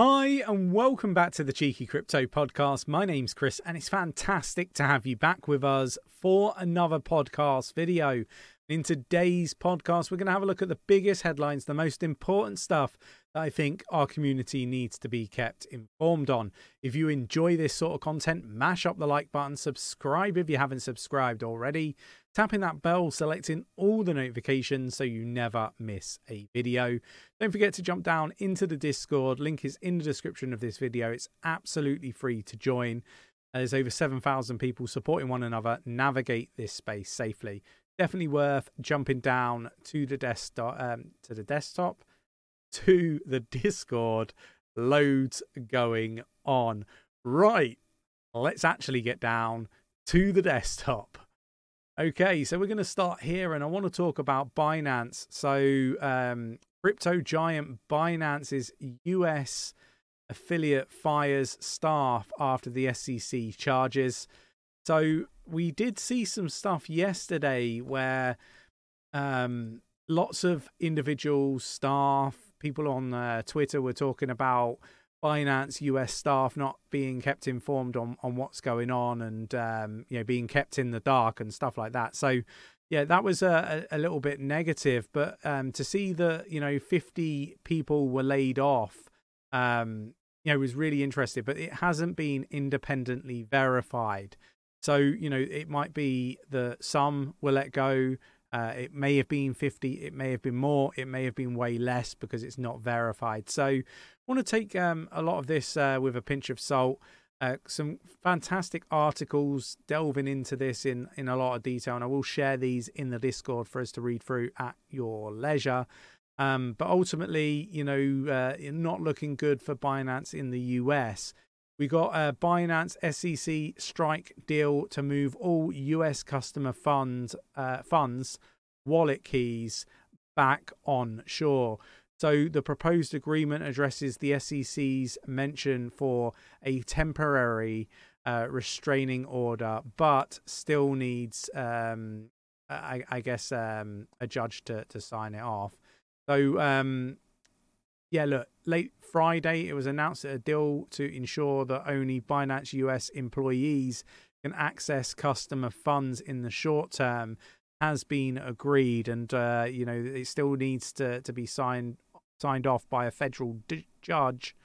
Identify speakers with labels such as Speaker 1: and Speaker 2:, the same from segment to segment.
Speaker 1: Hi, and welcome back to the Cheeky Crypto Podcast. My name's Chris, and it's fantastic to have you back with us for another podcast video. In today's podcast, we're going to have a look at the biggest headlines, the most important stuff that I think our community needs to be kept informed on. If you enjoy this sort of content, mash up the like button, subscribe if you haven't subscribed already, tapping that bell, selecting all the notifications so you never miss a video. Don't forget to jump down into the Discord. Link is in the description of this video. It's absolutely free to join. There's over 7,000 people supporting one another navigate this space safely definitely worth jumping down to the desktop um, to the desktop to the discord. Loads going on. Right let's actually get down to the desktop. Okay so we're going to start here and i want to talk about binance. So um, crypto giant binance's us affiliate fires staff after the sec charges. So we did see some stuff yesterday where um, lots of individuals, staff, people on uh, Twitter were talking about Binance US staff not being kept informed on, on what's going on and um, you know being kept in the dark and stuff like that. So yeah, that was a, a little bit negative. But um, to see that you know 50 people were laid off, um, you know, was really interesting. But it hasn't been independently verified. So, you know, it might be that some were let go. Uh, it may have been 50, it may have been more, it may have been way less because it's not verified. So, I want to take um, a lot of this uh, with a pinch of salt. Uh, some fantastic articles delving into this in, in a lot of detail, and I will share these in the Discord for us to read through at your leisure. Um, but ultimately, you know, uh, not looking good for Binance in the US. We got a Binance SEC strike deal to move all US customer funds uh, funds wallet keys back on shore. So the proposed agreement addresses the SEC's mention for a temporary uh, restraining order, but still needs, um, I, I, guess, um, a judge to, to sign it off. So um, yeah, look, late Friday, it was announced that a deal to ensure that only Binance US employees can access customer funds in the short term has been agreed, and uh, you know it still needs to to be signed signed off by a federal d- judge.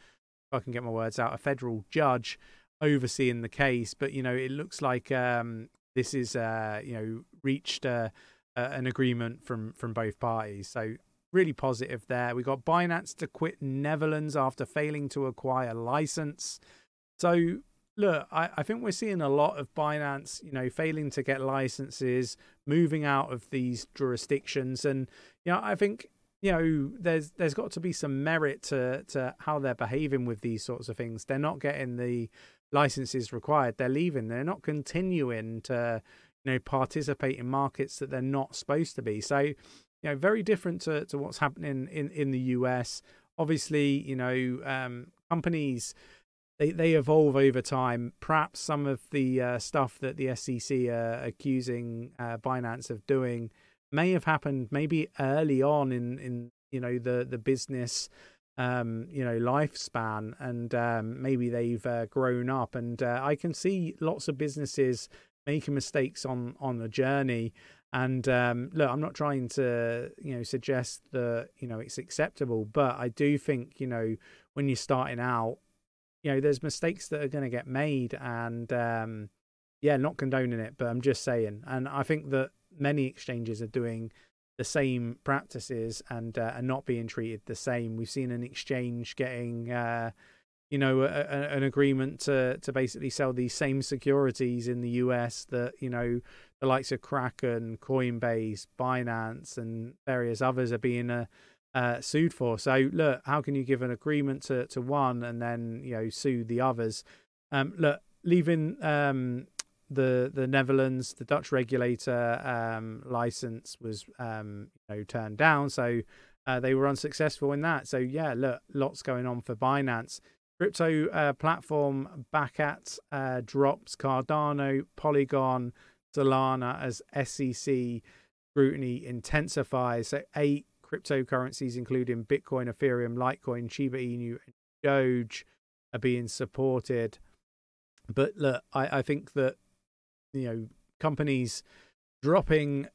Speaker 1: If I can get my words out, a federal judge overseeing the case. But you know, it looks like um, this is uh, you know reached uh, an agreement from from both parties. So really positive there. We got Binance to quit Netherlands after failing to acquire license. So look, I, I think we're seeing a lot of Binance, you know, failing to get licenses, moving out of these jurisdictions, and you know, I think you know there's there's got to be some merit to to how they're behaving with these sorts of things. They're not getting the licenses required. They're leaving. They're not continuing to you know participate in markets that they're not supposed to be. So you know, very different to, to what's happening in, in the US. Obviously, you know, um, companies they, they evolve over time. Perhaps some of the uh, stuff that the SEC are accusing uh, Binance of doing may have happened maybe early on in, in you know the the business um, you know lifespan, and um, maybe they've uh, grown up. And uh, I can see lots of businesses making mistakes on on the journey and um, look, I'm not trying to, you know, suggest that you know it's acceptable, but I do think you know when you're starting out, you know, there's mistakes that are going to get made, and um, yeah, not condoning it, but I'm just saying. And I think that many exchanges are doing the same practices and uh, not being treated the same. We've seen an exchange getting. Uh, you know, a, a, an agreement to to basically sell these same securities in the US that you know the likes of Kraken, Coinbase, Binance, and various others are being uh, uh, sued for. So look, how can you give an agreement to, to one and then you know sue the others? Um, look, leaving um, the the Netherlands, the Dutch regulator um, license was um, you know turned down, so uh, they were unsuccessful in that. So yeah, look, lots going on for Binance. Crypto uh, platform Bakkt uh, drops Cardano, Polygon, Solana as SEC scrutiny intensifies. So eight cryptocurrencies, including Bitcoin, Ethereum, Litecoin, Shiba Inu, and Doge are being supported. But look, I, I think that you know companies dropping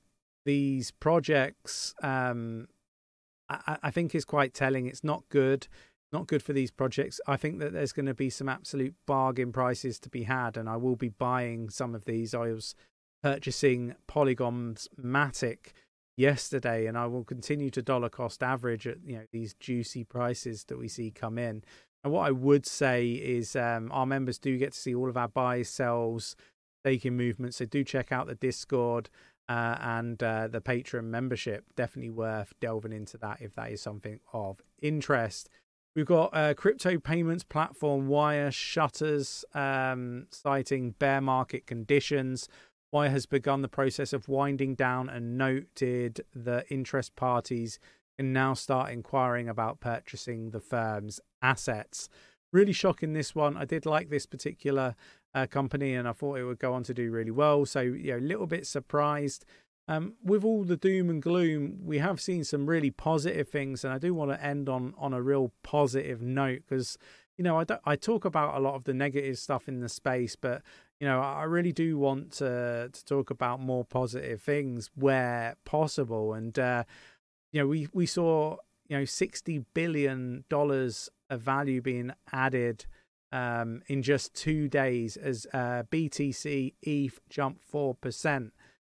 Speaker 1: these projects, um, I, I think is quite telling. It's not good not good for these projects. I think that there's going to be some absolute bargain prices to be had, and I will be buying some of these. I was purchasing Polygon's Matic yesterday, and I will continue to dollar cost average at you know these juicy prices that we see come in. And what I would say is, um, our members do get to see all of our buys, sells, staking movements. So do check out the Discord. Uh, and uh, the Patreon membership definitely worth delving into that if that is something of interest. We've got uh, crypto payments platform Wyre shutters um, citing bear market conditions. Wyre has begun the process of winding down and noted the interest parties can now start inquiring about purchasing the firm's assets. Really shocking this one. I did like this particular uh, company and I thought it would go on to do really well. So, you know, a little bit surprised. Um, with all the doom and gloom, we have seen some really positive things, and I do want to end on on a real positive note because you know I I talk about a lot of the negative stuff in the space, but you know, I really do want to to talk about more positive things where possible. And uh, you know, we we saw you know sixty billion dollars of value being added um, in just two days as uh, BTC ETH jumped four percent.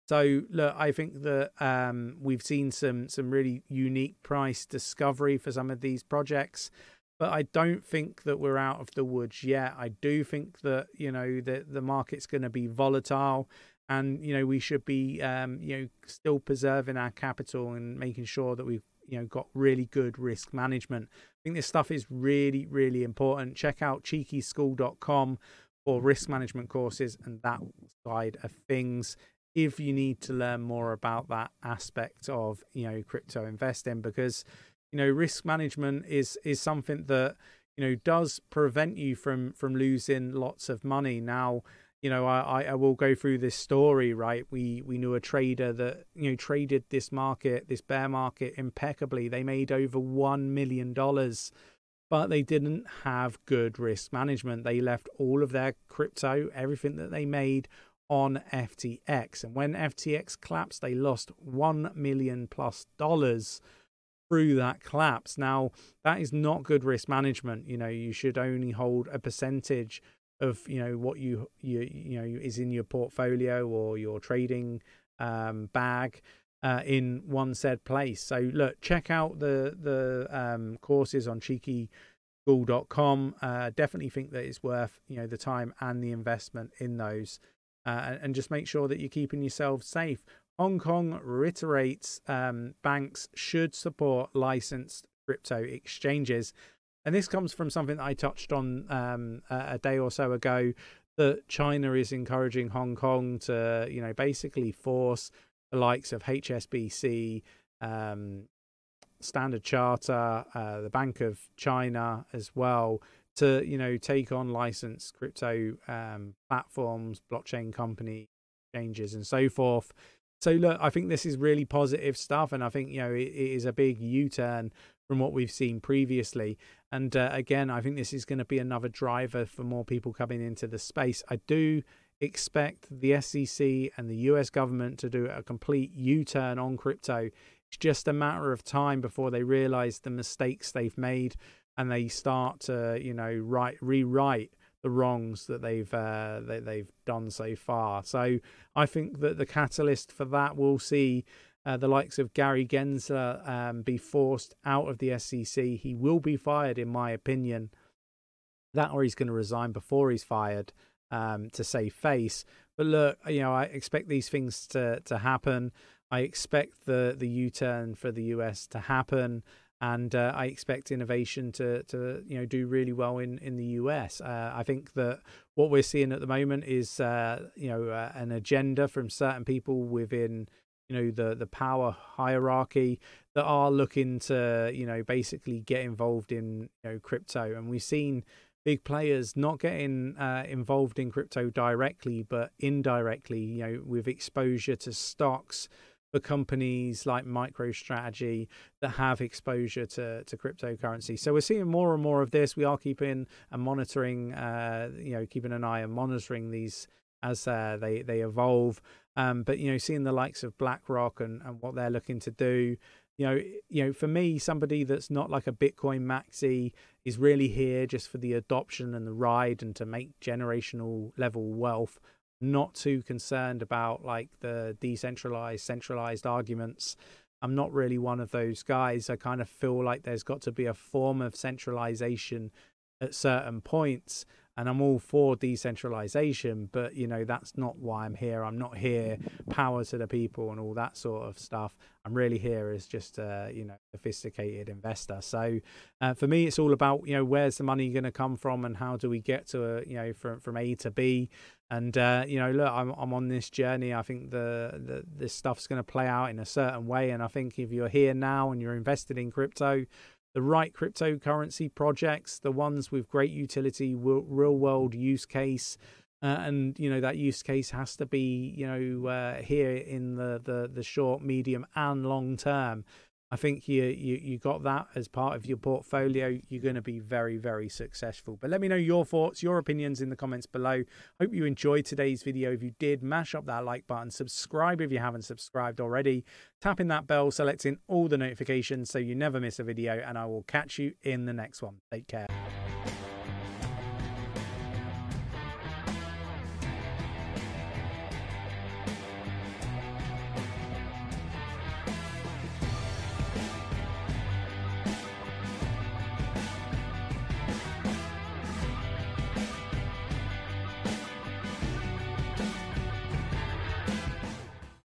Speaker 1: So look, I think that um, we've seen some some really unique price discovery for some of these projects but I don't think that we're out of the woods yet. I do think that you know that the market's going to be volatile, and you know we should be um, you know still preserving our capital and making sure that we've you know got really good risk management. I think this stuff is really really important. Check out cheekyschool.com for risk management courses and that side of things if you need to learn more about that aspect of you know crypto investing because you know risk management is is something that you know does prevent you from from losing lots of money. Now you know i i will go through this story right? We we knew a trader that you know traded this market this bear market impeccably. They made over 1 million dollars but they didn't have good risk management. They left all of their crypto everything that they made on FTX and when FTX collapsed they lost 1 million plus dollars through that collapse. Now, that is not good risk management. You know, you should only hold a percentage of you know what you you you know is in your portfolio or your trading um, bag uh, in one said place. So look, check out the the um, courses on cheekyschool.com. Uh, definitely think that it's worth you know the time and the investment in those, uh, and just make sure that you're keeping yourself safe. Hong Kong reiterates um, banks should support licensed crypto exchanges. And this comes from something that I touched on um, a, day or so ago that China is encouraging Hong Kong to, you know, basically force the likes of HSBC, um, Standard Charter, uh, the Bank of China as well, to, you know, take on licensed crypto um, platforms, blockchain company exchanges, and so forth so look, I think this is really positive stuff, and I think you know it, it is a big U-turn from what we've seen previously. And uh, again, I think this is going to be another driver for more people coming into the space. I do expect the SEC and the US government to do a complete U-turn on crypto. It's just a matter of time before they realize the mistakes they've made and they start to, you know, write rewrite the wrongs that they've uh, they, they've done so far. So I think that the catalyst for that will see uh, the likes of Gary Gensler um, be forced out of the SEC. He will be fired, in my opinion. That or he's going to resign before he's fired um, to save face. But look, you know, I expect these things to to happen. I expect the the U turn for the US to happen and uh, I expect innovation to to you know do really well in in the US. Uh, I think that what we're seeing at the moment is uh, you know uh, an agenda from certain people within you know the the power hierarchy that are looking to you know basically get involved in you know crypto, and we've seen big players not getting uh, involved in crypto directly, but indirectly, you know, with exposure to stocks for companies like MicroStrategy that have exposure to, to cryptocurrency. So we're seeing more and more of this. We are keeping and monitoring, uh, you know, keeping an eye and monitoring these as uh, they they evolve. Um, but you know, seeing the likes of BlackRock and, and what they're looking to do, you know, you know, for me, somebody that's not like a Bitcoin maxi is really here just for the adoption and the ride and to make generational level wealth. Not too concerned about like the decentralized, centralized arguments. I'm not really one of those guys. I kind of feel like there's got to be a form of centralization at certain points and I'm all for decentralization, but you know that's not why I'm here. I'm not here power to the people and all that sort of stuff. I'm really here as just a you know sophisticated investor. So uh, for me, it's all about you know where's the money going to come from and how do we get to a you know from from A to B. And uh, you know, look, I'm I'm on this journey. I think the, the this stuff's going to play out in a certain way, and I think if you're here now and you're invested in crypto, the right cryptocurrency projects, the ones with great utility, real world use case. Uh, and you know that use case has to be you know uh, here in the, the the short, medium, and long term. I think you, you you got that as part of your portfolio. You're going to be very very successful. But let me know your thoughts, your opinions in the comments below. Hope you enjoyed today's video. If you did, mash up that like button, subscribe if you haven't subscribed already, tapping that bell, selecting all the notifications so you never miss a video, and I will catch you in the next one. Take care.